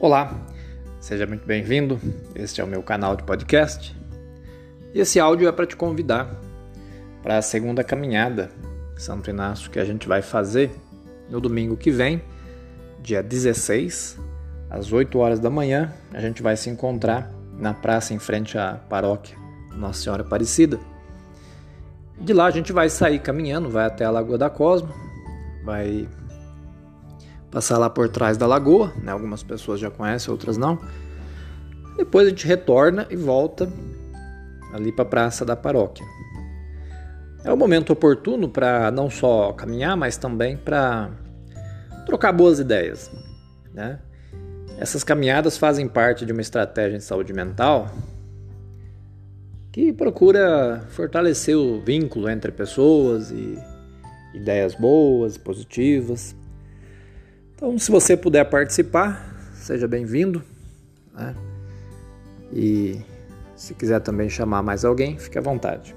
Olá, seja muito bem-vindo. Este é o meu canal de podcast. E esse áudio é para te convidar para a segunda caminhada Santo Inácio que a gente vai fazer no domingo que vem, dia 16, às 8 horas da manhã. A gente vai se encontrar na praça em frente à paróquia Nossa Senhora Aparecida. De lá a gente vai sair caminhando, vai até a Lagoa da Cosma, vai passar lá por trás da lagoa, né? algumas pessoas já conhecem, outras não. Depois a gente retorna e volta ali para a praça da paróquia. É o momento oportuno para não só caminhar, mas também para trocar boas ideias. Né? Essas caminhadas fazem parte de uma estratégia de saúde mental que procura fortalecer o vínculo entre pessoas e ideias boas, positivas. Então, se você puder participar, seja bem-vindo. Né? E se quiser também chamar mais alguém, fique à vontade.